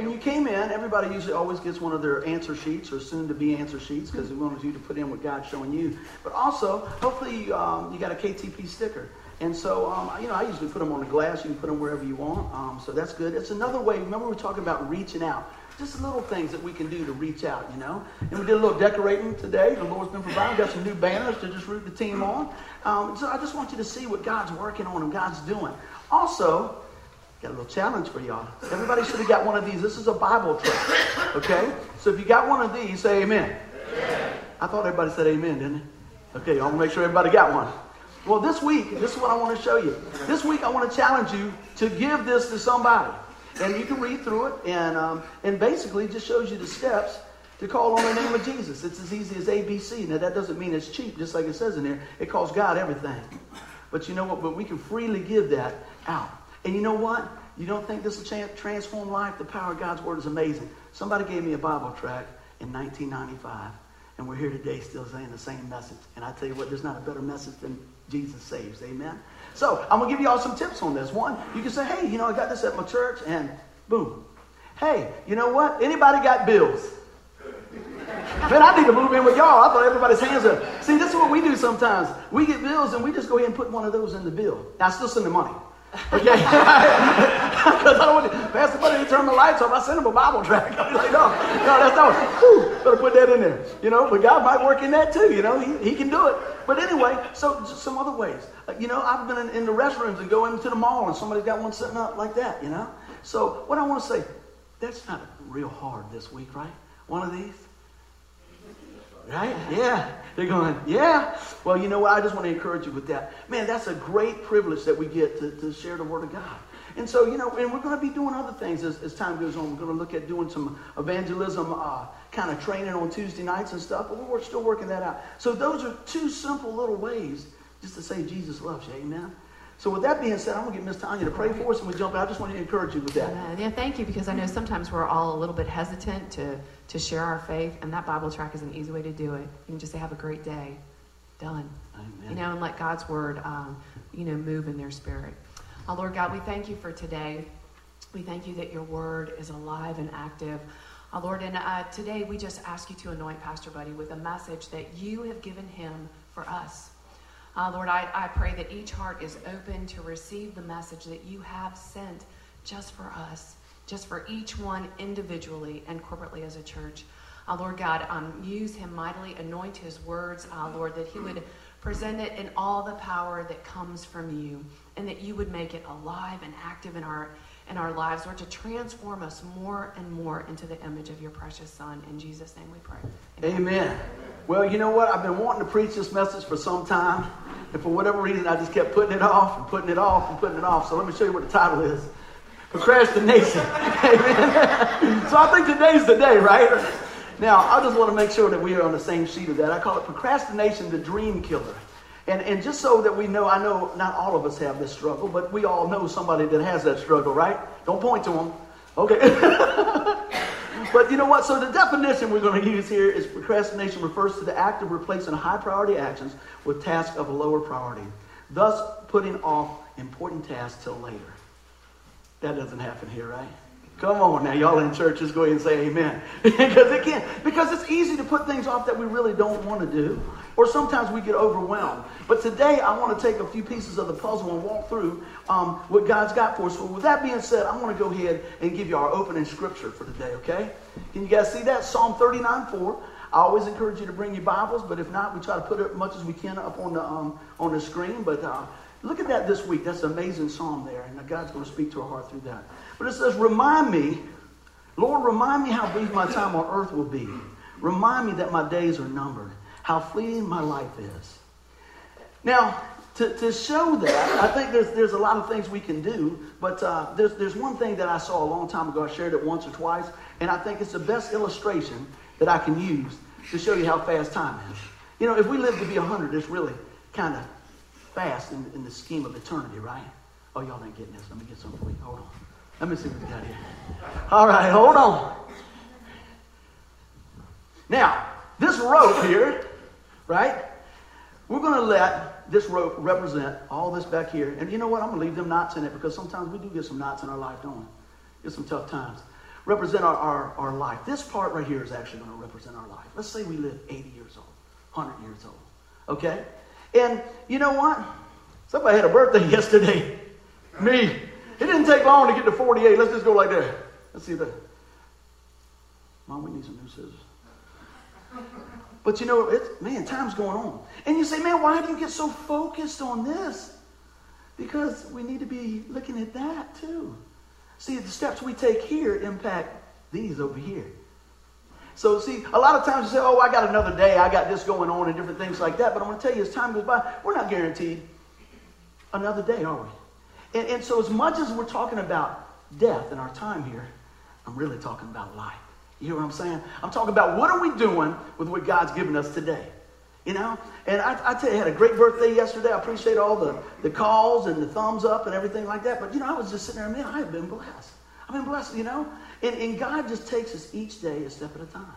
when you came in, everybody usually always gets one of their answer sheets or soon to be answer sheets because we wanted you to put in what God's showing you. But also, hopefully, um, you got a KTP sticker. And so, um, you know, I usually put them on the glass. You can put them wherever you want. Um, so that's good. It's another way. Remember, we are talking about reaching out. Just little things that we can do to reach out, you know. And we did a little decorating today. The Lord's been providing. Got some new banners to just root the team on. Um, so I just want you to see what God's working on and God's doing. Also, got a little challenge for y'all. Everybody should have got one of these. This is a Bible tract, okay? So if you got one of these, say amen. amen. I thought everybody said amen, didn't they? Okay, I want to make sure everybody got one. Well, this week, this is what I want to show you. This week, I want to challenge you to give this to somebody. And you can read through it, and, um, and basically, it just shows you the steps to call on the name of Jesus. It's as easy as ABC. Now, that doesn't mean it's cheap, just like it says in there. It costs God everything. But you know what? But we can freely give that out. And you know what? You don't think this will transform life? The power of God's Word is amazing. Somebody gave me a Bible tract in 1995, and we're here today still saying the same message. And I tell you what, there's not a better message than Jesus saves. Amen? So I'm going to give you all some tips on this. One, you can say, hey, you know, I got this at my church, and boom. Hey, you know what? Anybody got bills? Man, I need to move in with y'all. I thought everybody's hands up. See, this is what we do sometimes. We get bills and we just go ahead and put one of those in the bill. Now, I still send the money. Okay? Because I don't want to Pastor Buddy, turn the lights off. I send him a Bible tract. I'm like, no, no, that's not. Whew, better put that in there. You know, but God might work in that too. You know, he, he can do it. But anyway, so some other ways. You know, I've been in, in the restrooms and go into the mall and somebody's got one sitting up like that. You know. So what I want to say, that's not real hard this week, right? One of these. Right? Yeah. They're going, yeah. Well, you know what? I just want to encourage you with that. Man, that's a great privilege that we get to, to share the Word of God. And so, you know, and we're going to be doing other things as, as time goes on. We're going to look at doing some evangelism uh, kind of training on Tuesday nights and stuff, but we're still working that out. So those are two simple little ways just to say Jesus loves you. Amen. So with that being said, I'm going to get Miss Tanya to pray for us and we jump in. I just want to encourage you with that. Yeah, thank you, because I know sometimes we're all a little bit hesitant to, to share our faith, and that Bible tract is an easy way to do it. You can just say, have a great day. Done. Amen. You know, and let God's word, um, you know, move in their spirit. Oh, Lord God, we thank you for today. We thank you that your word is alive and active. Oh, Lord, and uh, today we just ask you to anoint Pastor Buddy with a message that you have given him for us. Uh, Lord, I, I pray that each heart is open to receive the message that you have sent just for us, just for each one individually and corporately as a church. Uh, Lord God, um, use him mightily, anoint his words, uh, Lord, that he would present it in all the power that comes from you, and that you would make it alive and active in our in our lives, Lord, to transform us more and more into the image of your precious Son. In Jesus' name we pray. Amen. Amen. Well, you know what? I've been wanting to preach this message for some time. And for whatever reason, I just kept putting it off and putting it off and putting it off. So let me show you what the title is Procrastination. Amen. so I think today's the day, right? Now, I just want to make sure that we are on the same sheet of that. I call it procrastination, the dream killer. And, and just so that we know, I know not all of us have this struggle, but we all know somebody that has that struggle, right? Don't point to them. Okay. But you know what? So the definition we're going to use here is procrastination refers to the act of replacing high priority actions with tasks of a lower priority, thus putting off important tasks till later. That doesn't happen here, right? Come on now, y'all in church, go ahead and say amen. because it can. Because it's easy to put things off that we really don't want to do. Or sometimes we get overwhelmed. But today I want to take a few pieces of the puzzle and walk through um, what God's got for us. So with that being said, I want to go ahead and give you our opening scripture for today, okay? Can you guys see that? Psalm 39 4. I always encourage you to bring your Bibles, but if not, we try to put as much as we can up on the, um, on the screen. But uh, look at that this week. That's an amazing psalm there, and God's going to speak to our heart through that. But it says, Remind me, Lord, remind me how brief my time on earth will be. Remind me that my days are numbered, how fleeting my life is. Now, to, to show that, I think there's, there's a lot of things we can do, but uh, there's, there's one thing that I saw a long time ago. I shared it once or twice, and I think it's the best illustration that I can use to show you how fast time is. You know, if we live to be 100, it's really kind of fast in, in the scheme of eternity, right? Oh, y'all ain't getting this. Let me get something for you. Hold on. Let me see what we got here. All right, hold on. Now, this rope here, right? We're going to let this rope represent all this back here. And you know what? I'm going to leave them knots in it because sometimes we do get some knots in our life, don't we? Get some tough times. represent our, our, our life. This part right here is actually going to represent our life. Let's say we live 80 years old, 100 years old. Okay? And you know what? Somebody had a birthday yesterday. Me. It didn't take long to get to 48. Let's just go like that. Let's see that. Mom, we need some new scissors. But you know, it's, man, time's going on. And you say, man, why do you get so focused on this? Because we need to be looking at that too. See, the steps we take here impact these over here. So, see, a lot of times you say, oh, I got another day, I got this going on, and different things like that. But I'm going to tell you, as time goes by, we're not guaranteed another day, are we? And, and so, as much as we're talking about death in our time here, I'm really talking about life. You hear what I'm saying? I'm talking about what are we doing with what God's given us today. You know? And I, I tell you, I had a great birthday yesterday. I appreciate all the, the calls and the thumbs up and everything like that. But, you know, I was just sitting there, man, I have been blessed. I've been blessed, you know? And, and God just takes us each day a step at a time.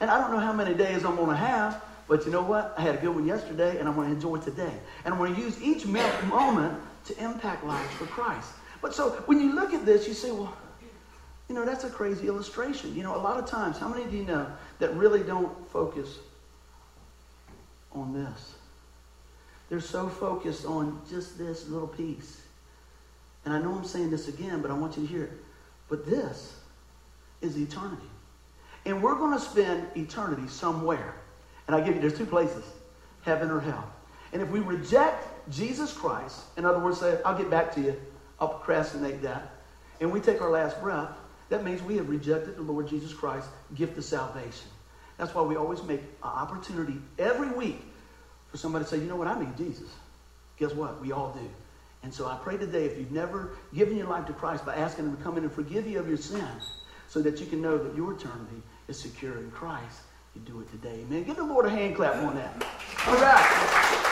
And I don't know how many days I'm going to have, but you know what? I had a good one yesterday, and I'm going to enjoy today. And I'm going to use each moment to impact lives for Christ. But so when you look at this, you say, well, you know, that's a crazy illustration. You know, a lot of times, how many do you know that really don't focus on this? They're so focused on just this little piece. And I know I'm saying this again, but I want you to hear it. But this is eternity. And we're going to spend eternity somewhere. And I give you, there's two places heaven or hell. And if we reject Jesus Christ, in other words, say, I'll get back to you, I'll procrastinate that, and we take our last breath, that means we have rejected the Lord Jesus Christ, gift of salvation. That's why we always make an opportunity every week for somebody to say, you know what, I need Jesus. Guess what? We all do. And so I pray today, if you've never given your life to Christ by asking Him to come in and forgive you of your sins, so that you can know that your eternity is secure in Christ, you do it today. Amen. Give the Lord a hand clap on that. All right.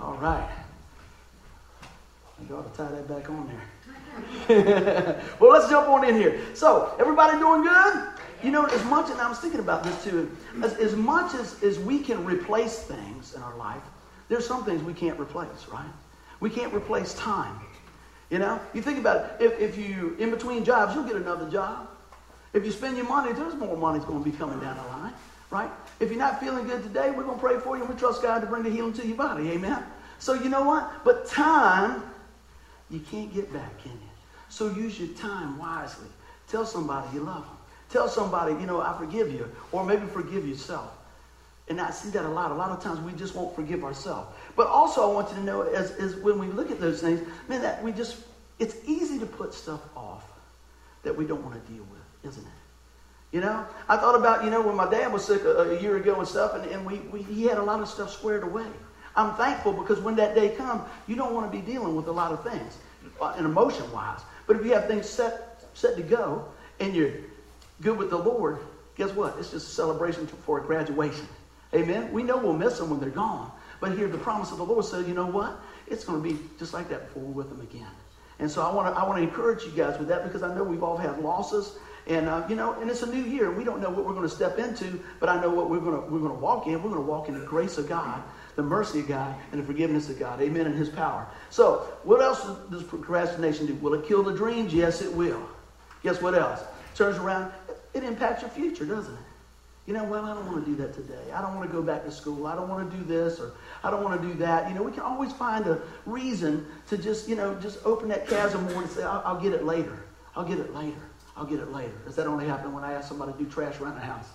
All right. I ought to tie that back on there. well, let's jump on in here. So, everybody doing good? You know, as much, and I was thinking about this too, as, as much as, as we can replace things in our life, there's some things we can't replace, right? We can't replace time. You know, you think about it, if, if you, in between jobs, you'll get another job. If you spend your money, there's more money that's going to be coming down the line, right? If you're not feeling good today, we're going to pray for you and we trust God to bring the healing to your body. Amen? So you know what? But time, you can't get back, can you? So use your time wisely. Tell somebody you love them. Tell somebody, you know, I forgive you. Or maybe forgive yourself. And I see that a lot. A lot of times we just won't forgive ourselves. But also I want you to know as, as when we look at those things, man, that we just, it's easy to put stuff off that we don't want to deal with, isn't it? You know, I thought about, you know, when my dad was sick a, a year ago and stuff, and, and we, we, he had a lot of stuff squared away. I'm thankful because when that day comes, you don't want to be dealing with a lot of things, uh, and emotion wise. But if you have things set, set to go and you're good with the Lord, guess what? It's just a celebration for a graduation. Amen? We know we'll miss them when they're gone. But here, the promise of the Lord says, you know what? It's going to be just like that before we're with them again. And so I want to I want to encourage you guys with that because I know we've all had losses, and uh, you know, and it's a new year. We don't know what we're going to step into, but I know what we're going to we're going to walk in. We're going to walk in the grace of God, the mercy of God, and the forgiveness of God. Amen. And His power. So, what else does procrastination do? Will it kill the dreams? Yes, it will. Guess what else? Turns around. It impacts your future, doesn't it? You know, well, I don't want to do that today. I don't want to go back to school. I don't want to do this or I don't want to do that. You know, we can always find a reason to just, you know, just open that chasm more and say, I'll, I'll get it later. I'll get it later. I'll get it later. Does that only happen when I ask somebody to do trash around the house?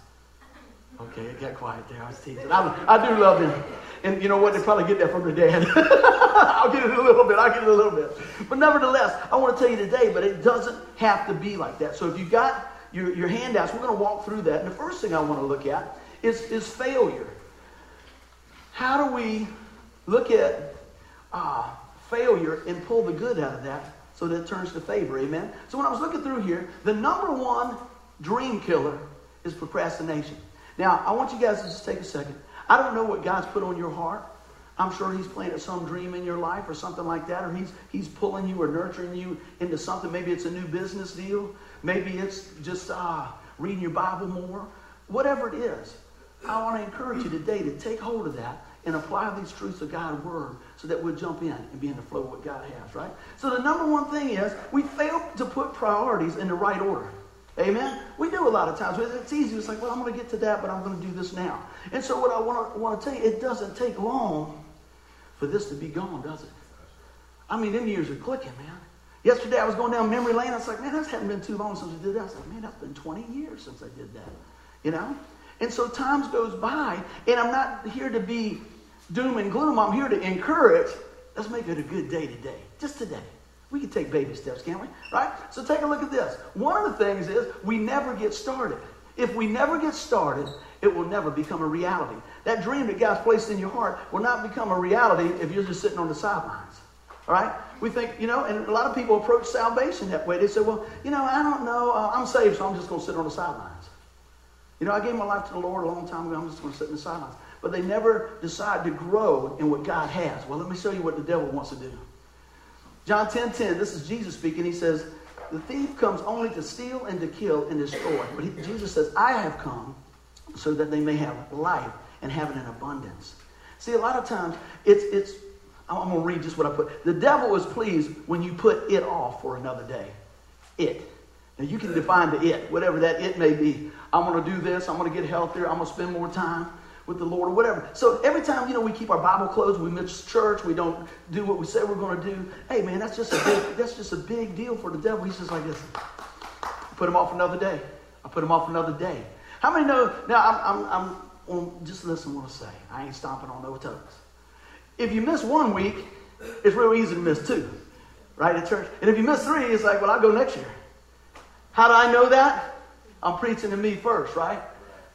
Okay, it got quiet there. I was teasing. I, I do love them. And you know what? They probably get that from their dad. I'll get it a little bit. I'll get it a little bit. But nevertheless, I want to tell you today, but it doesn't have to be like that. So if you've got your, your handouts. We're going to walk through that. And the first thing I want to look at is, is failure. How do we look at uh, failure and pull the good out of that so that it turns to favor? Amen? So when I was looking through here, the number one dream killer is procrastination. Now, I want you guys to just take a second. I don't know what God's put on your heart. I'm sure he's planted some dream in your life or something like that, or he's, he's pulling you or nurturing you into something. Maybe it's a new business deal. Maybe it's just uh, reading your Bible more. Whatever it is, I want to encourage you today to take hold of that and apply these truths of God's word so that we'll jump in and be in the flow of what God has, right? So the number one thing is we fail to put priorities in the right order. Amen? We do a lot of times. It's easy. It's like, well, I'm going to get to that, but I'm going to do this now. And so what I want to, want to tell you, it doesn't take long for this to be gone, does it? I mean, them years are clicking, man. Yesterday I was going down memory lane. I was like, man, that hasn't been too long since we did that. I was like, man, that's been 20 years since I did that. You know? And so times goes by, and I'm not here to be doom and gloom. I'm here to encourage. Let's make it a good day today. Just today. We can take baby steps, can't we? Right? So take a look at this. One of the things is we never get started. If we never get started, it will never become a reality. That dream that God's placed in your heart will not become a reality if you're just sitting on the sidelines. All right? We think, you know, and a lot of people approach salvation that way. They say, well, you know, I don't know. Uh, I'm saved, so I'm just going to sit on the sidelines. You know, I gave my life to the Lord a long time ago. I'm just going to sit in the sidelines. But they never decide to grow in what God has. Well, let me show you what the devil wants to do. John 10 10, this is Jesus speaking. He says, The thief comes only to steal and to kill and destroy. But he, Jesus says, I have come so that they may have life and have it in abundance. See, a lot of times it's, it's I'm going to read just what I put. The devil is pleased when you put it off for another day. It. Now you can define the it, whatever that it may be. I'm going to do this. I'm going to get healthier. I'm going to spend more time with the Lord or whatever. So every time, you know, we keep our Bible closed, we miss church, we don't do what we say we're going to do. Hey, man, that's just a big, that's just a big deal for the devil. He's just like, listen, put him off another day. I put him off another day. How many know? Now, I'm, I'm, I'm just listen what I say. I ain't stomping on no toes. If you miss one week, it's real easy to miss two, right, at church. And if you miss three, it's like, well, I'll go next year. How do I know that? I'm preaching to me first, right?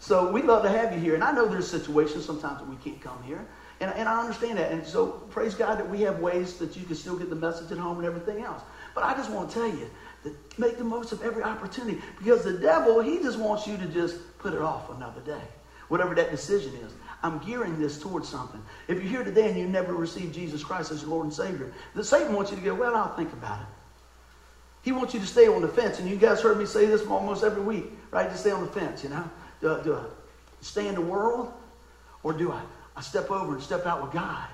So we'd love to have you here. And I know there's situations sometimes that we can't come here. And, and I understand that. And so praise God that we have ways that you can still get the message at home and everything else. But I just want to tell you that make the most of every opportunity because the devil, he just wants you to just put it off another day, whatever that decision is. I'm gearing this towards something. If you're here today and you never received Jesus Christ as your Lord and Savior, the Satan wants you to go, well, I'll think about it. He wants you to stay on the fence. And you guys heard me say this almost every week, right? To stay on the fence, you know? Do, do I stay in the world or do I, I step over and step out with God?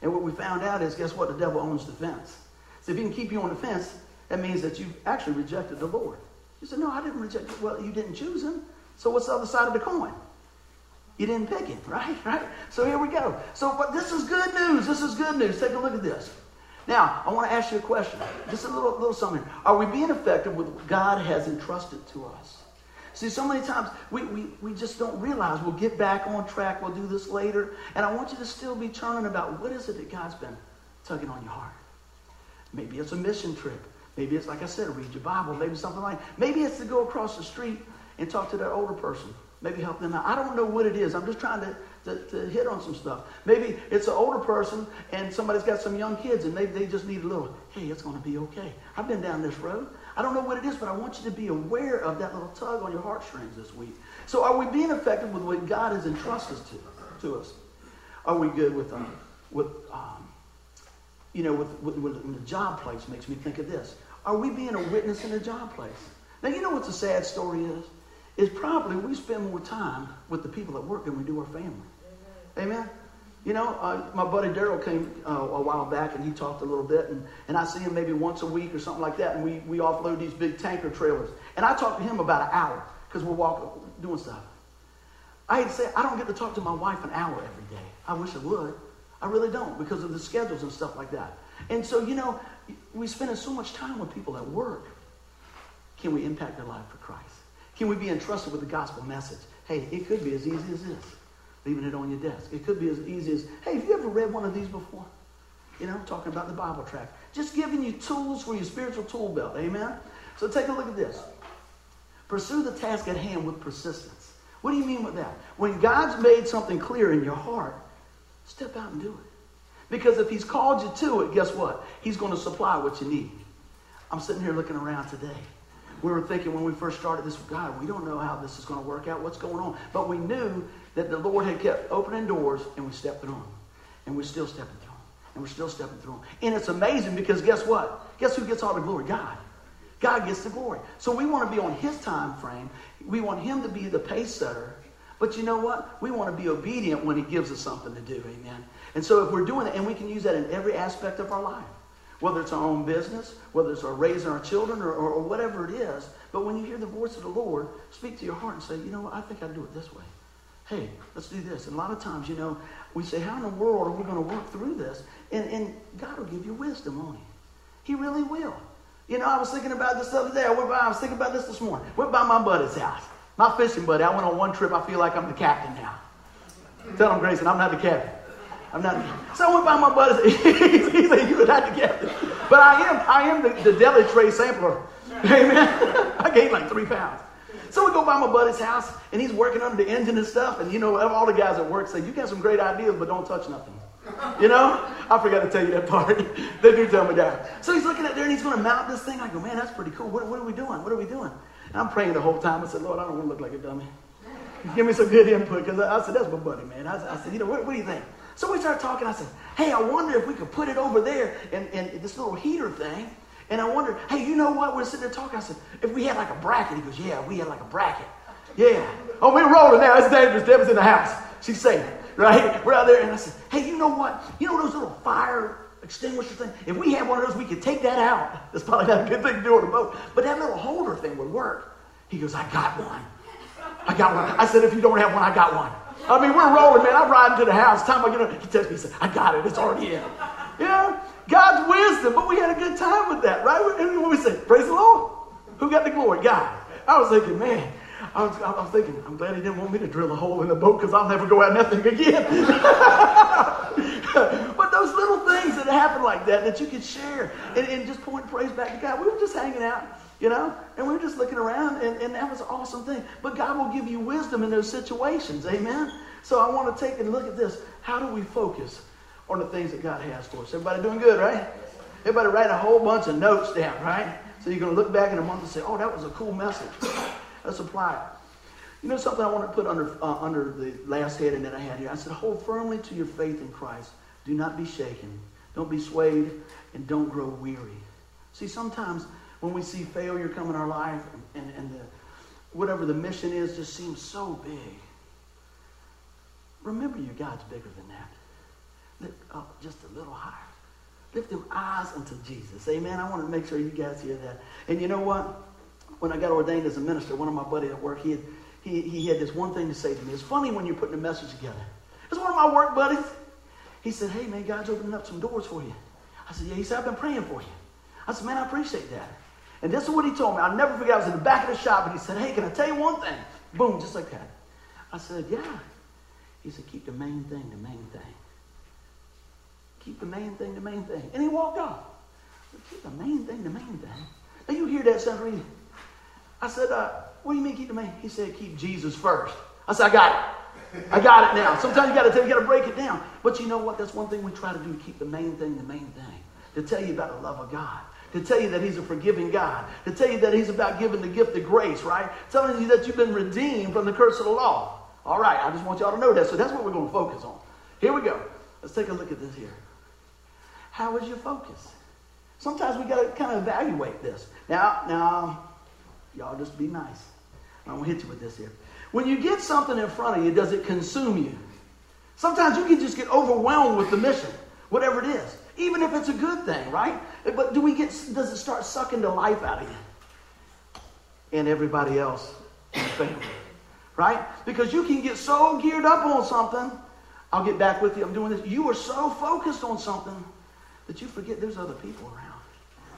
And what we found out is, guess what? The devil owns the fence. So if he can keep you on the fence, that means that you've actually rejected the Lord. You said, no, I didn't reject him. Well, you didn't choose him. So what's the other side of the coin? You didn't pick it, right? Right? So here we go. So, but this is good news. This is good news. Take a look at this. Now, I want to ask you a question. Just a little, little something. Are we being effective with what God has entrusted to us? See, so many times we, we, we just don't realize we'll get back on track, we'll do this later. And I want you to still be turning about what is it that God's been tugging on your heart. Maybe it's a mission trip. Maybe it's, like I said, read your Bible. Maybe something like Maybe it's to go across the street and talk to that older person maybe help them out. I don't know what it is. I'm just trying to, to, to, hit on some stuff. Maybe it's an older person and somebody's got some young kids and maybe they just need a little, hey, it's going to be okay. I've been down this road. I don't know what it is, but I want you to be aware of that little tug on your heartstrings this week. So are we being effective with what God has entrusted to, to us? Are we good with, um, with um, you know, with, with, the job place makes me think of this. Are we being a witness in the job place? Now, you know what the sad story is? is probably we spend more time with the people at work than we do our family. Amen. Amen? You know, uh, my buddy Daryl came uh, a while back and he talked a little bit, and, and I see him maybe once a week or something like that, and we, we offload these big tanker trailers. And I talk to him about an hour because we're walking, doing stuff. I hate to say, I don't get to talk to my wife an hour every day. I wish I would. I really don't because of the schedules and stuff like that. And so, you know, we spend so much time with people at work. Can we impact their life for Christ? Can we be entrusted with the gospel message? Hey, it could be as easy as this, leaving it on your desk. It could be as easy as, hey, have you ever read one of these before? You know, talking about the Bible tract. Just giving you tools for your spiritual tool belt. Amen? So take a look at this. Pursue the task at hand with persistence. What do you mean with that? When God's made something clear in your heart, step out and do it. Because if He's called you to it, guess what? He's going to supply what you need. I'm sitting here looking around today we were thinking when we first started this, God, we don't know how this is going to work out, what's going on. But we knew that the Lord had kept opening doors and we stepped through them. And we're still stepping through them. And we're still stepping through them. And it's amazing because guess what? Guess who gets all the glory? God. God gets the glory. So we want to be on his time frame. We want him to be the pace setter But you know what? We want to be obedient when He gives us something to do. Amen. And so if we're doing it, and we can use that in every aspect of our life, whether it's our own business, whether it's our raising our children, or, or, or whatever it is. But when you hear the voice of the Lord, speak to your heart and say, you know what? I think I'd do it this way. Hey, let's do this. And a lot of times, you know, we say, how in the world are we going to work through this? And, and God will give you wisdom, won't He? He really will. You know, I was thinking about this the other day. I went by, I was thinking about this this morning. Went by my buddy's house. My fishing buddy. I went on one trip. I feel like I'm the captain now. Tell him, Grayson, I'm not the captain. I'm not. So I went by my buddy. he said, "You are not the captain." But I am. I am the, the deli tray sampler. Amen. I gained like three pounds. So we go by my buddy's house, and he's working under the engine and stuff. And you know, all the guys at work say, "You got some great ideas, but don't touch nothing." You know, I forgot to tell you that part. they do tell me that. So he's looking at there, and he's going to mount this thing. I go, "Man, that's pretty cool. What, what are we doing? What are we doing?" And I'm praying the whole time. I said, "Lord, I don't want to look like a dummy. Give me some good input." Because I, I, said, "That's my buddy, man." I, I said, "You know, what, what do you think?" So we started talking. I said, hey, I wonder if we could put it over there and, in this little heater thing. And I wondered, hey, you know what? We're sitting there talking. I said, if we had like a bracket. He goes, yeah, we had like a bracket. Yeah. Oh, we're rolling now. It's dangerous. Deborah's in the house. She's safe, right? We're out there. And I said, hey, you know what? You know those little fire extinguisher thing? If we had one of those, we could take that out. That's probably not a good thing to do on a boat. But that little holder thing would work. He goes, I got one. I got one. I said, if you don't have one, I got one. I mean, we're rolling, man. I'm riding to the house. Time I get up, he texts me, he said, I got it. It's already in. Know, God's wisdom. But we had a good time with that, right? And when we say, praise the Lord, who got the glory? God. I was thinking, man, I was, I was thinking, I'm glad he didn't want me to drill a hole in the boat because I'll never go out nothing again. but those little things that happen like that, that you can share and, and just point praise back to God. We were just hanging out you know? And we are just looking around, and, and that was an awesome thing. But God will give you wisdom in those situations. Amen? So I want to take and look at this. How do we focus on the things that God has for us? Everybody doing good, right? Everybody write a whole bunch of notes down, right? So you're going to look back in a month and say, oh, that was a cool message. Apply it. You know something I want to put under, uh, under the last heading that I had here? I said, hold firmly to your faith in Christ. Do not be shaken. Don't be swayed, and don't grow weary. See, sometimes when we see failure come in our life and, and the, whatever the mission is just seems so big, remember your God's bigger than that. Lift up just a little higher. Lift them eyes unto Jesus. Amen. I want to make sure you guys hear that. And you know what? When I got ordained as a minister, one of my buddies at work, he had, he, he had this one thing to say to me. It's funny when you're putting a message together. It's one of my work buddies. He said, Hey, man, God's opening up some doors for you. I said, Yeah. He said, I've been praying for you. I said, Man, I appreciate that. And this is what he told me. I'll never forget. I was in the back of the shop and he said, Hey, can I tell you one thing? Boom, just like that. I said, Yeah. He said, Keep the main thing the main thing. Keep the main thing the main thing. And he walked off. Said, keep the main thing the main thing. Now you hear that sound I said, uh, What do you mean keep the main? He said, Keep Jesus first. I said, I got it. I got it now. Sometimes you got to you got to break it down. But you know what? That's one thing we try to do: keep the main thing the main thing. To tell you about the love of God to tell you that He's a forgiving God, to tell you that He's about giving the gift of grace, right? Telling you that you've been redeemed from the curse of the law. All right, I just want y'all to know that. So that's what we're going to focus on. Here we go. Let's take a look at this here. How is your focus? Sometimes we got to kind of evaluate this. Now, now, y'all just be nice. I'm to hit you with this here. When you get something in front of you, does it consume you? Sometimes you can just get overwhelmed with the mission, whatever it is. Even if it's a good thing, right? But do we get, does it start sucking the life out of you? And everybody else in the family, right? Because you can get so geared up on something. I'll get back with you. I'm doing this. You are so focused on something that you forget there's other people around.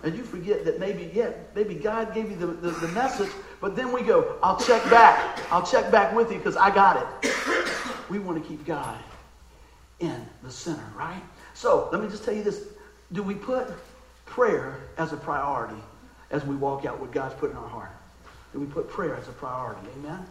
And you forget that maybe, yeah, maybe God gave you the, the, the message, but then we go, I'll check back. I'll check back with you because I got it. we want to keep God in the center, right? So let me just tell you this. Do we put prayer as a priority as we walk out what God's put in our heart? Do we put prayer as a priority? Amen?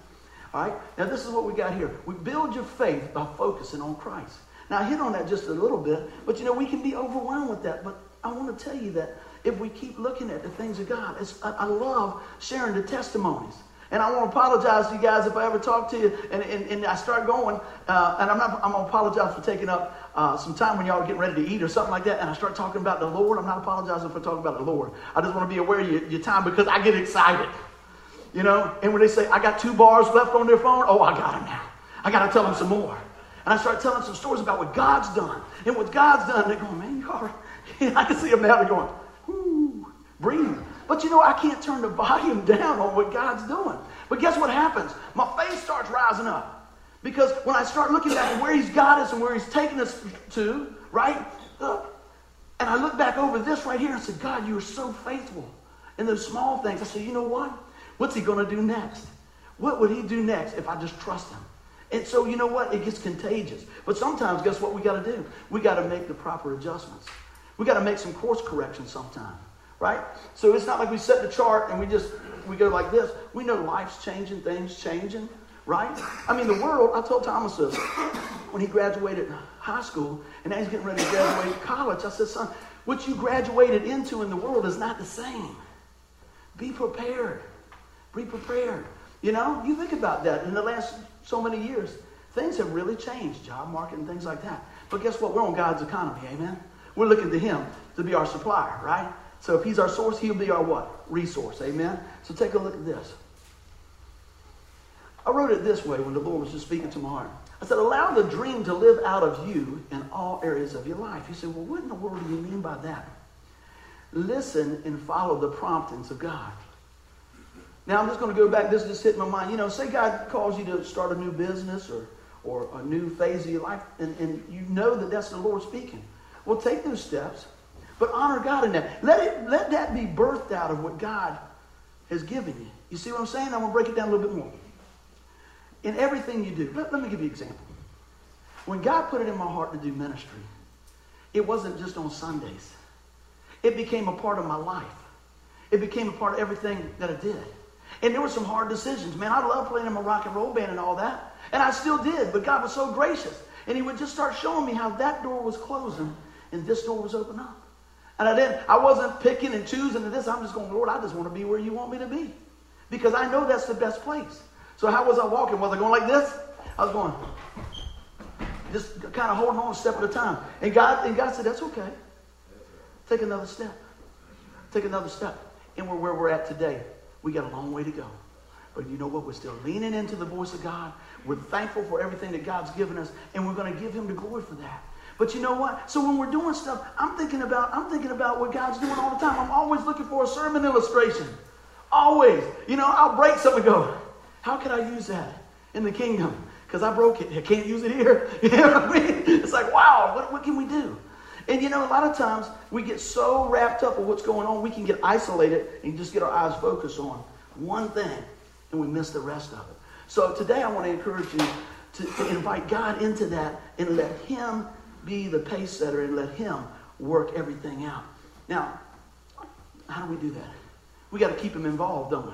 All right? Now, this is what we got here. We build your faith by focusing on Christ. Now, I hit on that just a little bit, but you know, we can be overwhelmed with that. But I want to tell you that if we keep looking at the things of God, I, I love sharing the testimonies. And I want to apologize to you guys if I ever talk to you and, and, and I start going, uh, and I'm not, I'm going to apologize for taking up uh, some time when y'all are getting ready to eat or something like that, and I start talking about the Lord. I'm not apologizing for talking about the Lord. I just want to be aware of your, your time because I get excited. You know, and when they say, I got two bars left on their phone, oh, I got them now. I got to tell them some more. And I start telling some stories about what God's done. And what God's done, they're going, man, you. I can see them now. They're going, whoo, breathe. But you know, I can't turn the volume down on what God's doing. But guess what happens? My face starts rising up. Because when I start looking at where He's got us and where He's taken us to, right? Uh, and I look back over this right here and said, God, you are so faithful in those small things. I said, you know what? What's He going to do next? What would He do next if I just trust Him? And so, you know what? It gets contagious. But sometimes, guess what we got to do? We got to make the proper adjustments. We got to make some course corrections sometimes, right? So it's not like we set the chart and we just we go like this. We know life's changing, things changing, right? I mean, the world. I told Thomas this when he graduated high school, and now he's getting ready to graduate college. I said, son, what you graduated into in the world is not the same. Be prepared. Be prepared. You know, you think about that. In the last so many years, things have really changed, job market and things like that. But guess what? We're on God's economy, amen? We're looking to Him to be our supplier, right? So if He's our source, He'll be our what? Resource, amen? So take a look at this. I wrote it this way when the Lord was just speaking to my heart. I said, allow the dream to live out of you in all areas of your life. You say, well, what in the world do you mean by that? Listen and follow the promptings of God. Now I'm just going to go back. This just hit my mind. You know, say God calls you to start a new business or, or a new phase of your life, and, and you know that that's the Lord speaking. Well, take those steps, but honor God in that. Let it let that be birthed out of what God has given you. You see what I'm saying? I'm going to break it down a little bit more. In everything you do, let, let me give you an example. When God put it in my heart to do ministry, it wasn't just on Sundays. It became a part of my life. It became a part of everything that I did. And there were some hard decisions. Man, I love playing in my rock and roll band and all that. And I still did, but God was so gracious. And he would just start showing me how that door was closing and this door was open up. And I didn't, I wasn't picking and choosing this. I'm just going, Lord, I just want to be where you want me to be. Because I know that's the best place. So how was I walking? Was I going like this? I was going, just kind of holding on a step at a time. And God, and God said, that's okay. Take another step. Take another step. And we're where we're at today. We got a long way to go. But you know what? We're still leaning into the voice of God. We're thankful for everything that God's given us, and we're going to give Him the glory for that. But you know what? So when we're doing stuff, I'm thinking about I'm thinking about what God's doing all the time. I'm always looking for a sermon illustration. Always. You know, I'll break something and go, how can I use that in the kingdom? Because I broke it. I can't use it here. You know what I mean? It's like, wow, what, what can we do? And you know, a lot of times we get so wrapped up with what's going on, we can get isolated and just get our eyes focused on one thing and we miss the rest of it. So today I want to encourage you to, to invite God into that and let Him be the pace setter and let Him work everything out. Now, how do we do that? We got to keep Him involved, don't we?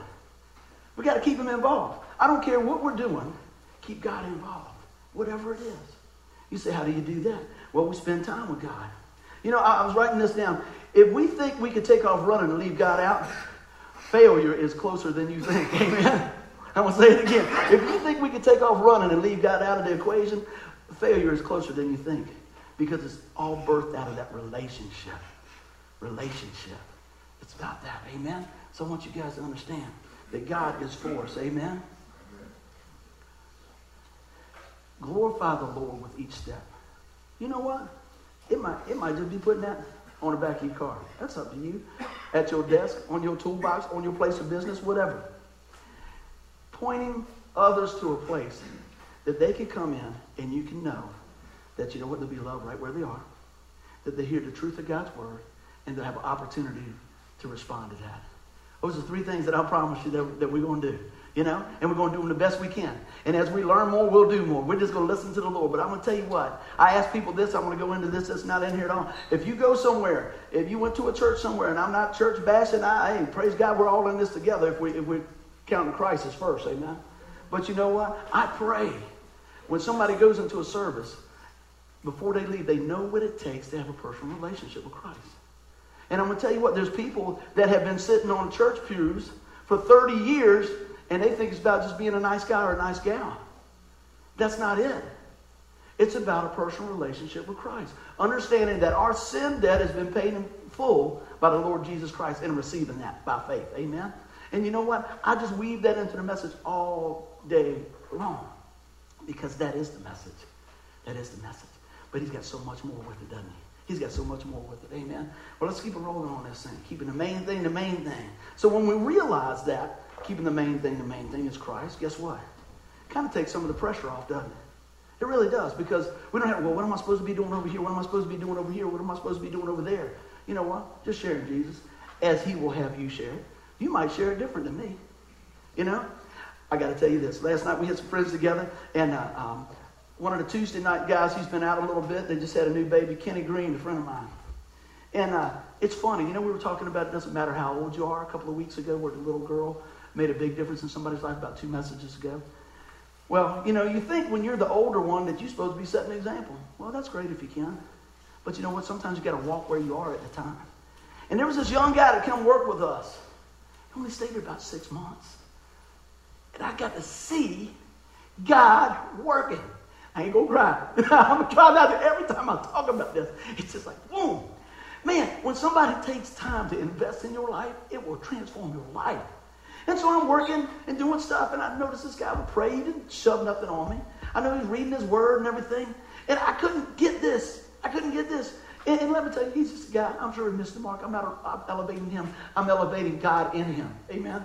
We got to keep Him involved. I don't care what we're doing, keep God involved, whatever it is. You say, how do you do that? Well, we spend time with God. You know, I, I was writing this down. If we think we could take off running and leave God out, failure is closer than you think. Amen. I'm going to say it again. If you think we could take off running and leave God out of the equation, failure is closer than you think because it's all birthed out of that relationship. Relationship. It's about that. Amen. So I want you guys to understand that God is for us. Amen. Glorify the Lord with each step. You know what? It might, it might just be putting that on the back of your car. That's up to you. At your desk, on your toolbox, on your place of business, whatever. Pointing others to a place that they can come in and you can know that you know what they'll be loved right where they are, that they hear the truth of God's word, and they'll have an opportunity to respond to that. Those are three things that I promise you that, that we're going to do you know, and we're going to do them the best we can. And as we learn more, we'll do more. We're just going to listen to the Lord. But I'm going to tell you what, I ask people this, I'm going to go into this that's not in here at all. If you go somewhere, if you went to a church somewhere, and I'm not church bashing, I, hey, praise God, we're all in this together if, we, if we're counting Christ as first, amen? But you know what? I pray when somebody goes into a service, before they leave, they know what it takes to have a personal relationship with Christ. And I'm going to tell you what, there's people that have been sitting on church pews for 30 years and they think it's about just being a nice guy or a nice gal. That's not it. It's about a personal relationship with Christ. Understanding that our sin debt has been paid in full by the Lord Jesus Christ and receiving that by faith. Amen? And you know what? I just weave that into the message all day long. because that is the message. That is the message. But he's got so much more with it, doesn't he? He's got so much more with it. Amen. Well, let's keep it rolling on this thing. Keeping the main thing the main thing. So when we realize that, keeping the main thing the main thing is Christ, guess what? It kind of takes some of the pressure off, doesn't it? It really does because we don't have, well, what am I supposed to be doing over here? What am I supposed to be doing over here? What am I supposed to be doing over there? You know what? Just share Jesus as he will have you share. You might share it different than me. You know? I got to tell you this. Last night we had some friends together, and uh, um, one of the Tuesday night guys, he's been out a little bit. They just had a new baby, Kenny Green, a friend of mine. And uh, it's funny. You know, we were talking about it doesn't matter how old you are a couple of weeks ago where the little girl made a big difference in somebody's life about two messages ago. Well, you know, you think when you're the older one that you're supposed to be setting an example. Well, that's great if you can. But you know what? Sometimes you got to walk where you are at the time. And there was this young guy that come work with us. He only stayed here about six months. And I got to see God working. I ain't gonna cry. I'm gonna try not every time I talk about this. It's just like, boom. Man, when somebody takes time to invest in your life, it will transform your life. And so I'm working and doing stuff, and I noticed this guy would pray. He didn't shove nothing on me. I know he's reading his word and everything. And I couldn't get this. I couldn't get this. And, and let me tell you, he's just a guy. I'm sure he missed the mark. I'm not I'm elevating him. I'm elevating God in him. Amen.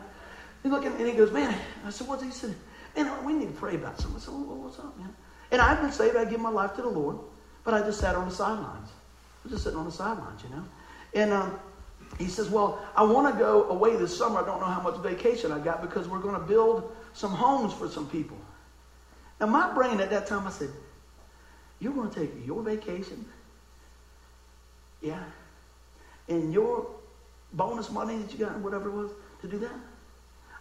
He's looking and he goes, man. I said, what's he said? Man, we need to pray about something. I said, well, what's up, man? And I've been saved. I give my life to the Lord, but I just sat on the sidelines. I was just sitting on the sidelines, you know. And um, he says, Well, I want to go away this summer. I don't know how much vacation I got because we're going to build some homes for some people. Now, my brain at that time, I said, You're going to take your vacation? Yeah. And your bonus money that you got, whatever it was, to do that?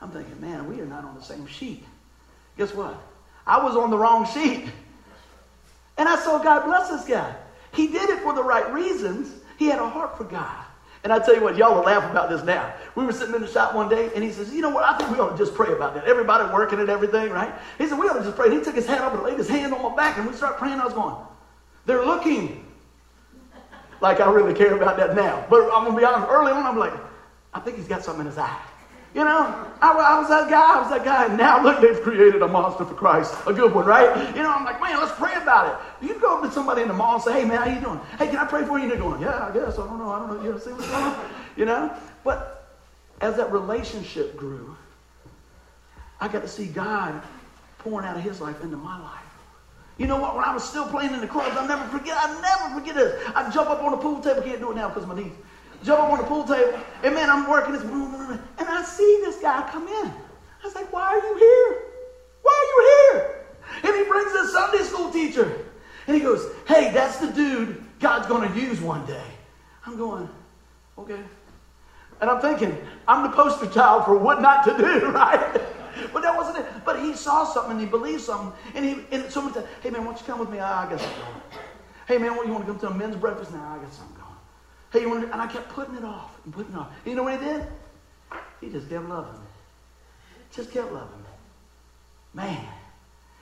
I'm thinking, man, we are not on the same sheet. Guess what? I was on the wrong sheet. And I saw God bless this guy. He did it for the right reasons. He had a heart for God. And I tell you what, y'all will laugh about this now. We were sitting in the shop one day, and he says, You know what? I think we ought to just pray about that. Everybody working and everything, right? He said, We ought to just pray. And he took his hand up and laid his hand on my back, and we started praying. I was going, They're looking. Like I really care about that now. But I'm going to be honest, early on, I'm like, I think he's got something in his eye. You know, I, I, was that guy, I was that guy, and now look, they've created a monster for Christ, a good one, right? You know, I'm like, man, let's pray about it. You go up to somebody in the mall and say, hey, man, how you doing? Hey, can I pray for you? And they're going, yeah, I guess, I don't know, I don't know, you know, see what's going on? You know? But as that relationship grew, I got to see God pouring out of his life into my life. You know what? When I was still playing in the clubs, I'll never forget, I'll never forget this. I jump up on the pool table, can't do it now because of my knees jump up on the pool table, and man, I'm working this, room, and I see this guy come in. I was like, why are you here? Why are you here? And he brings a Sunday school teacher. And he goes, hey, that's the dude God's going to use one day. I'm going, okay. And I'm thinking, I'm the poster child for what not to do, right? But that wasn't it. But he saw something and he believed something. And he and someone said, hey man, why don't you come with me? Ah, I got something. Hey man, what, you want to come to a men's breakfast? Now I got something and I kept putting it off and putting it off. And you know what he did? He just kept loving me. Just kept loving me. Man.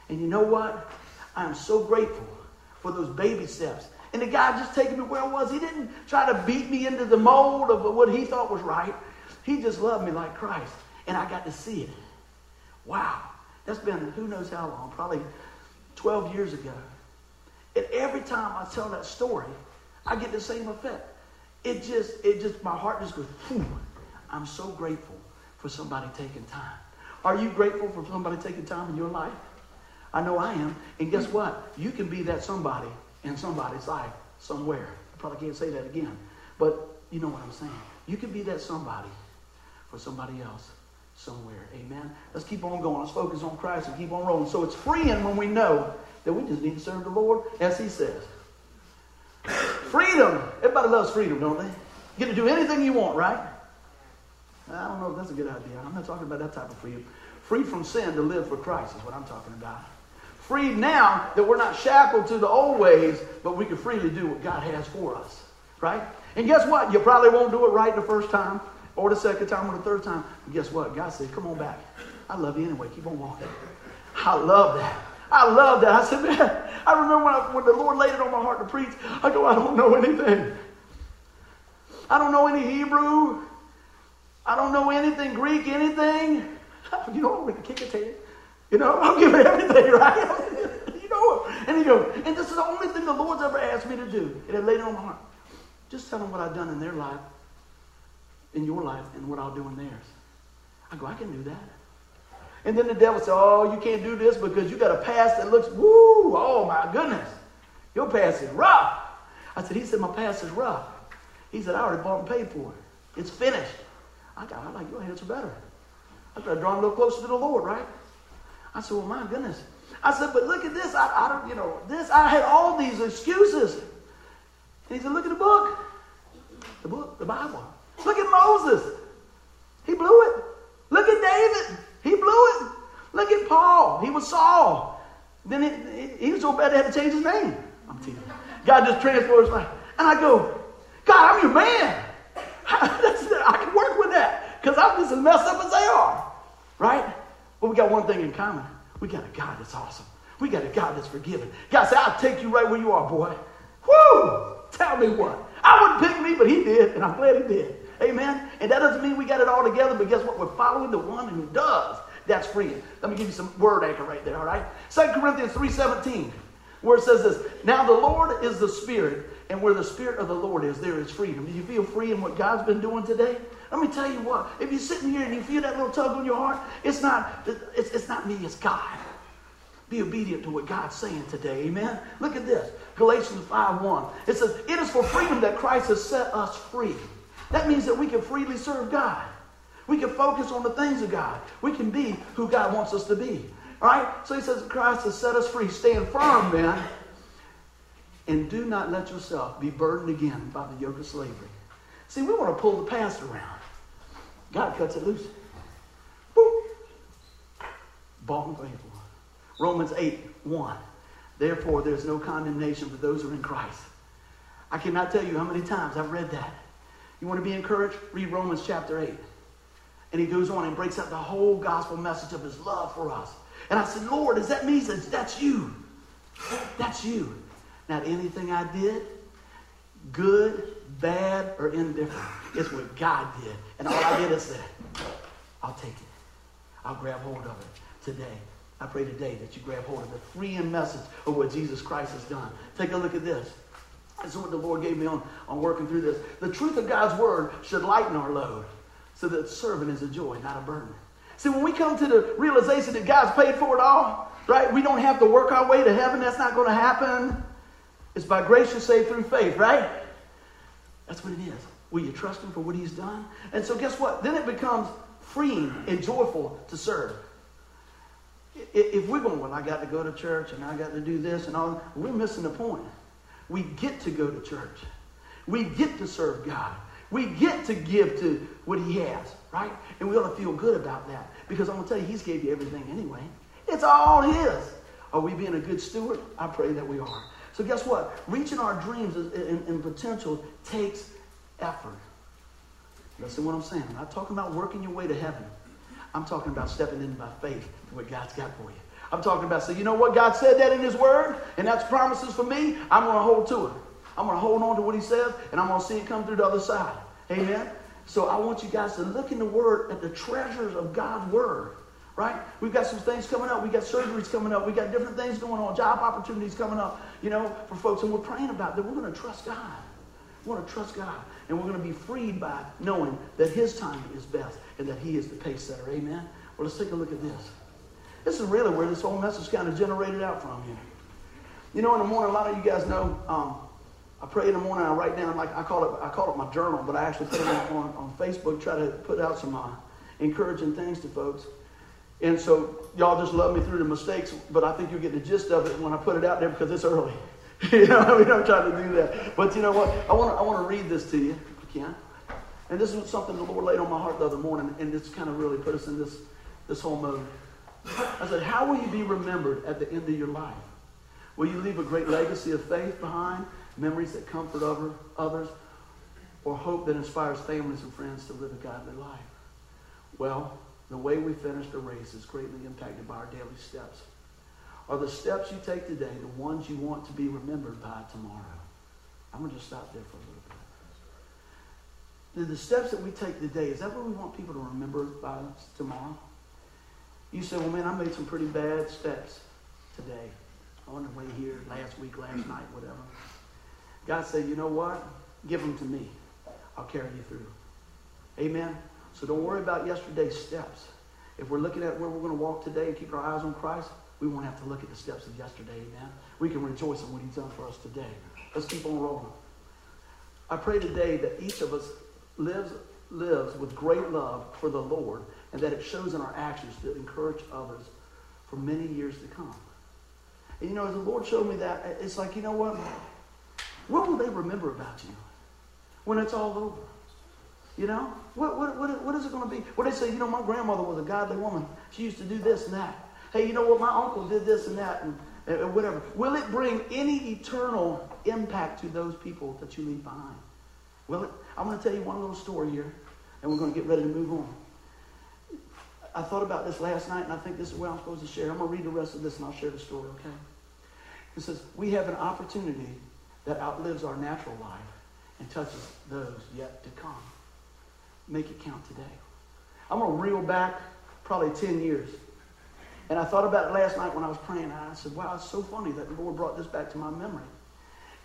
And you know what? I am so grateful for those baby steps. And the guy just taking me where I was. He didn't try to beat me into the mold of what he thought was right. He just loved me like Christ. And I got to see it. Wow. That's been who knows how long, probably 12 years ago. And every time I tell that story, I get the same effect it just, it just, my heart just goes, Phew. I'm so grateful for somebody taking time. Are you grateful for somebody taking time in your life? I know I am. And guess mm-hmm. what? You can be that somebody in somebody's life somewhere. I probably can't say that again. But you know what I'm saying. You can be that somebody for somebody else somewhere. Amen. Let's keep on going. Let's focus on Christ and keep on rolling. So it's freeing when we know that we just need to serve the Lord as He says. Freedom. Everybody loves freedom, don't they? You get to do anything you want, right? I don't know if that's a good idea. I'm not talking about that type of freedom. Free from sin to live for Christ is what I'm talking about. Freed now that we're not shackled to the old ways, but we can freely do what God has for us, right? And guess what? You probably won't do it right the first time, or the second time, or the third time. But guess what? God said, "Come on back. I love you anyway. Keep on walking." I love that. I love that. I said, man, I remember when, I, when the Lord laid it on my heart to preach, I go, I don't know anything. I don't know any Hebrew. I don't know anything Greek, anything. You know, I'm going to kick a tail. You know, I'll give it everything, right? You know it. And he goes, and this is the only thing the Lord's ever asked me to do. And it laid it on my heart. Just tell them what I've done in their life, in your life, and what I'll do in theirs. I go, I can do that. And then the devil said, Oh, you can't do this because you got a past that looks, woo, oh my goodness. Your past is rough. I said, He said, My past is rough. He said, I already bought and paid for it. It's finished. I got, I like your answer better. I to draw a little closer to the Lord, right? I said, Well, my goodness. I said, But look at this. I, I don't, you know, this, I had all these excuses. And he said, Look at the book. The book, the Bible. Look at Moses. He blew it. Look at David. He blew it. Look at Paul. He was Saul. Then he was so bad they had to change his name. I'm teasing. God just transformed his life. And I go, God, I'm your man. I can work with that because I'm just as messed up as they are. Right? But we got one thing in common. We got a God that's awesome. We got a God that's forgiving. God said, I'll take you right where you are, boy. Woo! Tell me what. I wouldn't pick me, but he did, and I'm glad he did. Amen. And that doesn't mean we got it all together, but guess what? We're following the one who does. That's freeing. Let me give you some word anchor right there, all right? 2 Corinthians 3.17, where it says this, Now the Lord is the Spirit, and where the Spirit of the Lord is, there is freedom. Do you feel free in what God's been doing today? Let me tell you what, if you're sitting here and you feel that little tug on your heart, it's not, it's, it's not me, it's God. Be obedient to what God's saying today. Amen. Look at this. Galatians 5:1. It says, It is for freedom that Christ has set us free. That means that we can freely serve God. We can focus on the things of God. We can be who God wants us to be. All right? So he says, Christ has set us free. Stand firm, then, and do not let yourself be burdened again by the yoke of slavery. See, we want to pull the past around. God cuts it loose. Boop. Bought and for. Romans 8, 1. Therefore, there's no condemnation for those who are in Christ. I cannot tell you how many times I've read that. You want to be encouraged? Read Romans chapter 8. And he goes on and breaks out the whole gospel message of his love for us. And I said, Lord, does that mean says, that's you? That's you. Not anything I did, good, bad, or indifferent. It's what God did. And all I did is say, I'll take it. I'll grab hold of it today. I pray today that you grab hold of the freeing message of what Jesus Christ has done. Take a look at this. This is what the Lord gave me on, on working through this. The truth of God's word should lighten our load so that serving is a joy, not a burden. See, when we come to the realization that God's paid for it all, right? We don't have to work our way to heaven. That's not going to happen. It's by grace you're saved through faith, right? That's what it is. Will you trust Him for what He's done? And so, guess what? Then it becomes freeing and joyful to serve. If we're going, well, I got to go to church and I got to do this and all, we're missing the point. We get to go to church. We get to serve God. We get to give to what He has, right? And we ought to feel good about that because I'm going to tell you, He's gave you everything anyway. It's all His. Are we being a good steward? I pray that we are. So guess what? Reaching our dreams and, and potential takes effort. Listen what I'm saying. I'm not talking about working your way to heaven. I'm talking about stepping in by faith to what God's got for you. I'm talking about, say, you know what? God said that in His Word, and that's promises for me. I'm going to hold to it. I'm going to hold on to what He says, and I'm going to see it come through the other side. Amen? So I want you guys to look in the Word at the treasures of God's Word. Right? We've got some things coming up. We got surgeries coming up. We got different things going on, job opportunities coming up, you know, for folks. And we're praying about that. We're going to trust God. We want to trust God. And we're going to be freed by knowing that His timing is best and that He is the pace setter. Amen? Well, let's take a look at this. This is really where this whole message kind of generated out from here. You know, in the morning, a lot of you guys know, um, I pray in the morning, I write down, like I call it, I call it my journal, but I actually put it on, on, Facebook, try to put out some uh, encouraging things to folks. And so y'all just love me through the mistakes, but I think you'll get the gist of it when I put it out there because it's early. you know, I mean, I'm trying to do that. But you know what? I want to I want to read this to you, you can. And this is something the Lord laid on my heart the other morning, and it's kind of really put us in this, this whole mode. I said, How will you be remembered at the end of your life? Will you leave a great legacy of faith behind, memories that comfort over others, or hope that inspires families and friends to live a godly life? Well, the way we finish the race is greatly impacted by our daily steps. Are the steps you take today the ones you want to be remembered by tomorrow? I'm going to just stop there for a little bit. Then the steps that we take today, is that what we want people to remember by tomorrow? You say, well, man, I made some pretty bad steps today. on the way here last week, last night, whatever. God said, you know what? Give them to me. I'll carry you through. Amen. So don't worry about yesterday's steps. If we're looking at where we're going to walk today and keep our eyes on Christ, we won't have to look at the steps of yesterday. Amen. We can rejoice in what He's done for us today. Let's keep on rolling. I pray today that each of us lives lives with great love for the Lord and that it shows in our actions to encourage others for many years to come. And you know, as the Lord showed me that, it's like, you know what? What will they remember about you when it's all over? You know? What, what, what, what is it going to be? What they say, you know, my grandmother was a godly woman. She used to do this and that. Hey, you know what? My uncle did this and that and, and whatever. Will it bring any eternal impact to those people that you leave behind? Will it? I'm going to tell you one little story here, and we're going to get ready to move on. I thought about this last night, and I think this is what I'm supposed to share. I'm going to read the rest of this, and I'll share the story, okay? It says, We have an opportunity that outlives our natural life and touches those yet to come. Make it count today. I'm going to reel back probably 10 years. And I thought about it last night when I was praying. I said, wow, it's so funny that the Lord brought this back to my memory.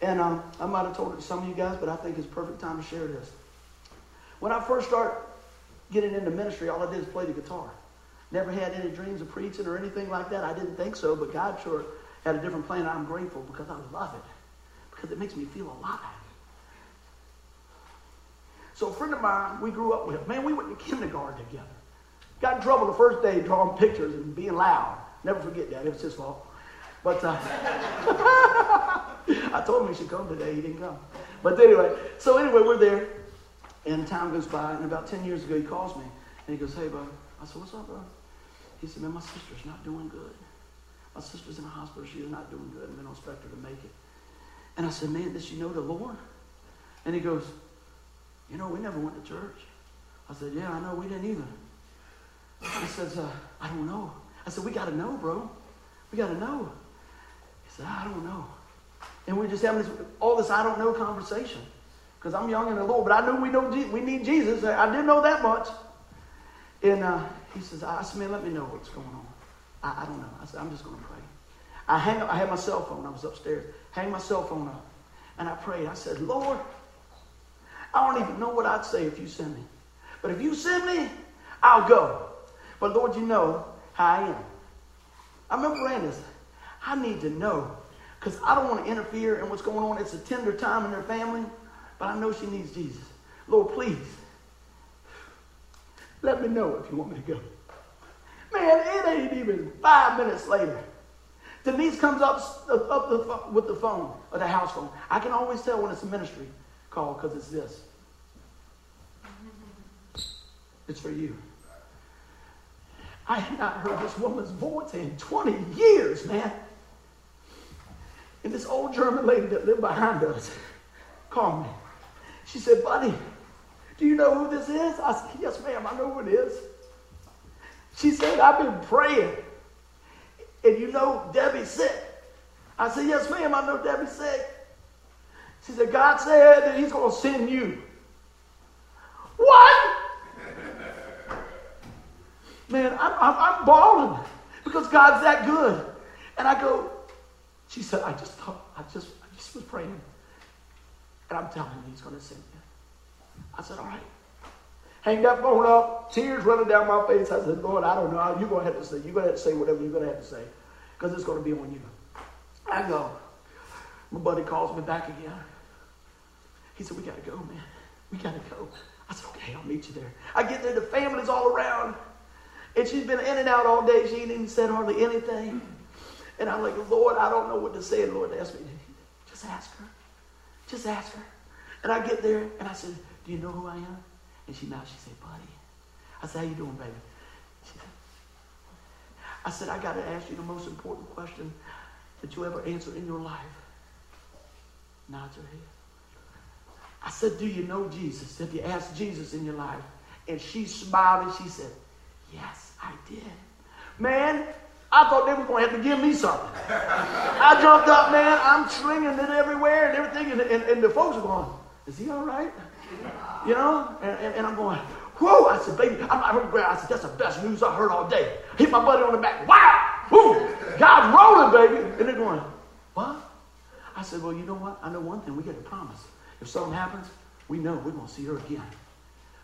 And um, I might have told it to some of you guys, but I think it's perfect time to share this. When I first started getting into ministry, all I did was play the guitar. Never had any dreams of preaching or anything like that. I didn't think so, but God sure had a different plan. I'm grateful because I love it, because it makes me feel alive. So a friend of mine, we grew up with, man, we went to kindergarten together. Got in trouble the first day drawing pictures and being loud. Never forget that. It was his fault. But uh, I told him he should come today. He didn't come. But anyway, so anyway, we're there. And time goes by. And about 10 years ago, he calls me. And he goes, hey, bud. I said, what's up, bro? He said, man, my sister's not doing good. My sister's in the hospital. She's not doing good. And they don't expect her to make it. And I said, man, does she know the Lord? And he goes, you know, we never went to church. I said, yeah, I know. We didn't either. He says, uh, I don't know. I said, we got to know, bro. We got to know. He said, I don't know. And we're just having this, all this I don't know conversation. Because I'm young in the Lord, but I knew we, know we need Jesus. I didn't know that much. And uh, he says, I said, let me know what's going on. I, I don't know. I said, I'm just going to pray. I, hang I had my cell phone. I was upstairs. Hang my cell phone up. And I prayed. I said, Lord, I don't even know what I'd say if you send me. But if you send me, I'll go. But Lord, you know how I am. I remember this. I need to know because I don't want to interfere in what's going on. It's a tender time in their family, but I know she needs Jesus. Lord, please let me know if you want me to go. Man, it ain't even five minutes later. Denise comes up, up the, with the phone, or the house phone. I can always tell when it's a ministry call because it's this. It's for you. I had not heard this woman's voice in 20 years, man. And this old German lady that lived behind us called me. She said, Buddy, do you know who this is? I said, Yes, ma'am, I know who it is. She said, I've been praying. And you know Debbie's sick. I said, Yes, ma'am, I know Debbie's sick. She said, God said that He's going to send you. What? Man, I'm, I'm, I'm bawling because God's that good. And I go, she said, I just thought, I just, I just was praying. And I'm telling you, He's going to send you. I said, all right. Hang that phone up, tears running down my face. I said, Lord, I don't know. You're going to have to say, you're going to have to say whatever you're going to have to say because it's going to be on you. I go. My buddy calls me back again. He said, we got to go, man. We got to go. I said, okay, I'll meet you there. I get there, the family's all around. And she's been in and out all day. She ain't even said hardly anything. And I'm like, Lord, I don't know what to say. And Lord asked me, just ask her. Just ask her. And I get there and I said, do you know who I am? And she now she said, buddy. I said, how you doing, baby? She said, I said, I got to ask you the most important question that you ever answer in your life. Nods her head. I said, do you know Jesus? Have you asked Jesus in your life? And she smiled and she said, yes, I did. Man, I thought they were going to have to give me something. I jumped up, man. I'm slinging it everywhere and everything. And, and, and the folks are going, is he all right? You know? And, and, and I'm going, whoa. I said, baby, I'm, I, I said, that's the best news I heard all day. Hit my buddy on the back. Wow! Boom! God rolling, baby. And they're going, what? I said, well, you know what? I know one thing. We got to promise. If something happens, we know we're going to see her again.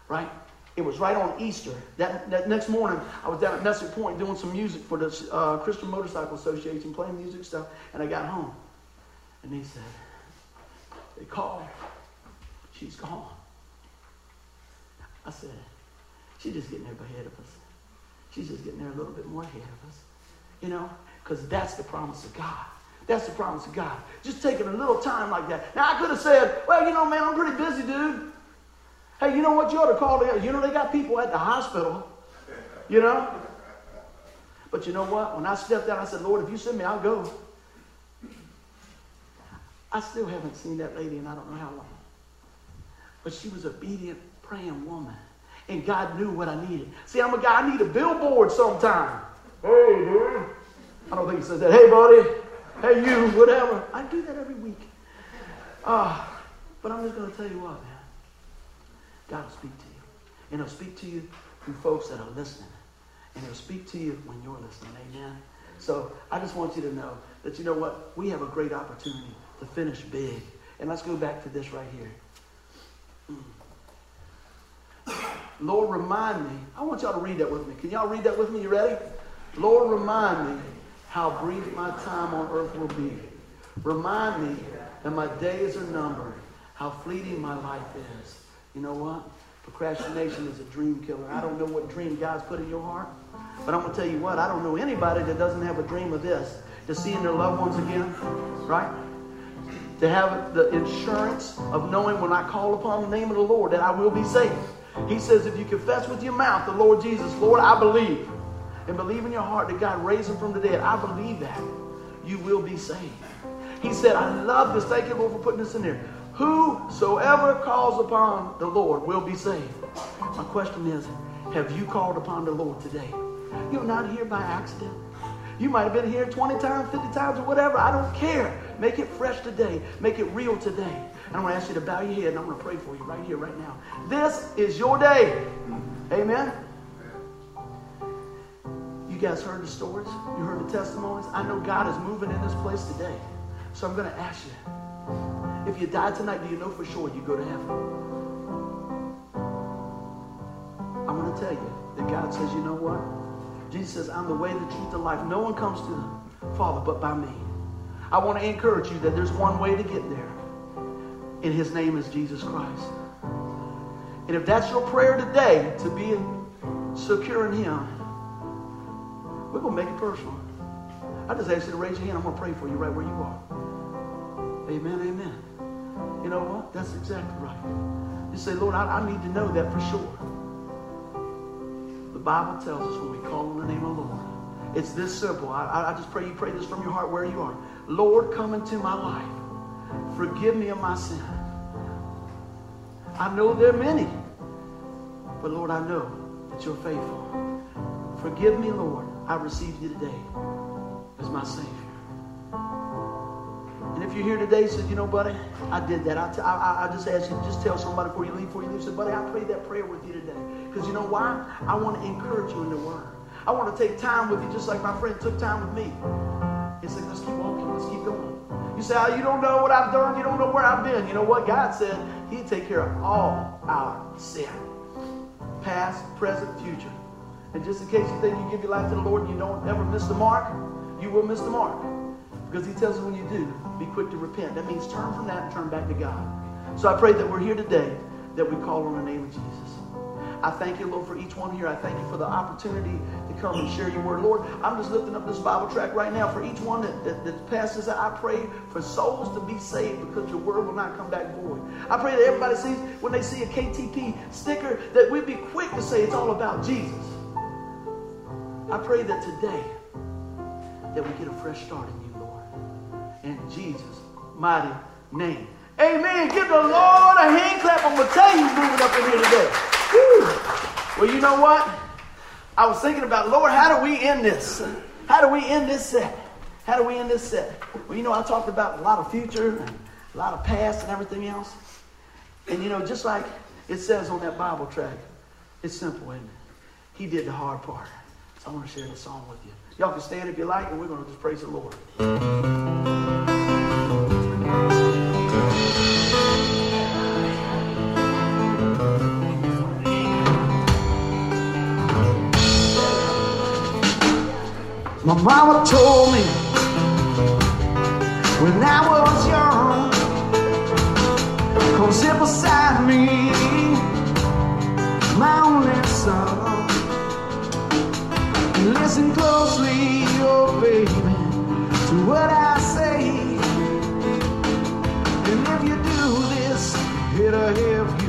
Right? It was right on Easter. That, that next morning, I was down at Messick Point doing some music for the uh, Christian Motorcycle Association, playing music stuff, and I got home. And they said, they called. She's gone. I said, she's just getting there ahead of us. She's just getting there a little bit more ahead of us. You know, because that's the promise of God. That's the promise of God. Just taking a little time like that. Now, I could have said, well, you know, man, I'm pretty busy, dude. Hey, you know what? You ought to call them. You know, they got people at the hospital. You know? But you know what? When I stepped out, I said, Lord, if you send me, I'll go. I still haven't seen that lady and I don't know how long. But she was an obedient, praying woman. And God knew what I needed. See, I'm a guy, I need a billboard sometime. Hey, dude. I don't think he says that. Hey, buddy. Hey, you, whatever. I do that every week. Uh, but I'm just going to tell you what, man. God will speak to you. And he'll speak to you through folks that are listening. And he'll speak to you when you're listening. Amen. So I just want you to know that you know what? We have a great opportunity to finish big. And let's go back to this right here. Lord, remind me. I want y'all to read that with me. Can y'all read that with me? You ready? Lord, remind me how brief my time on earth will be. Remind me that my days are numbered, how fleeting my life is. You know what? Procrastination is a dream killer. I don't know what dream God's put in your heart, but I'm going to tell you what, I don't know anybody that doesn't have a dream of this to seeing their loved ones again, right? To have the insurance of knowing when I call upon the name of the Lord that I will be saved. He says, if you confess with your mouth the Lord Jesus, Lord, I believe, and believe in your heart that God raised him from the dead, I believe that, you will be saved. He said, I love this. Thank you, Lord, for putting this in there. Whosoever calls upon the Lord will be saved. My question is, have you called upon the Lord today? You're not here by accident. You might have been here 20 times, 50 times, or whatever. I don't care. Make it fresh today. Make it real today. And I'm going to ask you to bow your head and I'm going to pray for you right here, right now. This is your day. Amen. You guys heard the stories. You heard the testimonies. I know God is moving in this place today. So I'm going to ask you if you die tonight, do you know for sure you go to heaven? I'm going to tell you that God says, you know what? Jesus says, I'm the way, the truth, the life. No one comes to the Father but by me. I want to encourage you that there's one way to get there, and his name is Jesus Christ. And if that's your prayer today, to be secure in him, we're going to make it personal. I just ask you to raise your hand. I'm going to pray for you right where you are. Amen, amen. You know what? That's exactly right. You say, Lord, I, I need to know that for sure. The Bible tells us when we call on the name of the Lord, it's this simple. I, I just pray you pray this from your heart where you are. Lord, come into my life. Forgive me of my sin. I know there are many, but Lord, I know that you're faithful. Forgive me, Lord. I receive you today as my Savior. And if you're here today said, you know, buddy, I did that. I, t- I, I just ask you to just tell somebody before you leave, before you leave, said, buddy, I prayed that prayer with you today. Because you know why? I want to encourage you in the Word. I want to take time with you just like my friend took time with me. He said, let's keep walking. Let's keep going. You say, oh, you don't know what I've done. You don't know where I've been. You know what? God said he'd take care of all our sin. Past, present, future. And just in case you think you give your life to the Lord and you don't ever miss the mark, you will miss the mark. Because he tells us when you do, be quick to repent. That means turn from that and turn back to God. So I pray that we're here today, that we call on the name of Jesus. I thank you, Lord, for each one here. I thank you for the opportunity come and share your word. Lord, I'm just lifting up this Bible tract right now for each one that, that, that passes. I pray for souls to be saved because your word will not come back void. I pray that everybody sees, when they see a KTP sticker, that we be quick to say it's all about Jesus. I pray that today, that we get a fresh start in you, Lord. In Jesus' mighty name. Amen. Give the Lord a hand clap. I'm going to tell you he's moving up in here today. Well, you know what? I was thinking about, Lord, how do we end this? How do we end this set? How do we end this set? Well, you know, I talked about a lot of future and a lot of past and everything else. And, you know, just like it says on that Bible tract, it's simple, isn't it? He did the hard part. So I want to share this song with you. Y'all can stand if you like, and we're going to just praise the Lord. My mama told me when I was young, come sit beside me, my only son. And listen closely, oh baby, to what I say. And if you do this, it'll help you.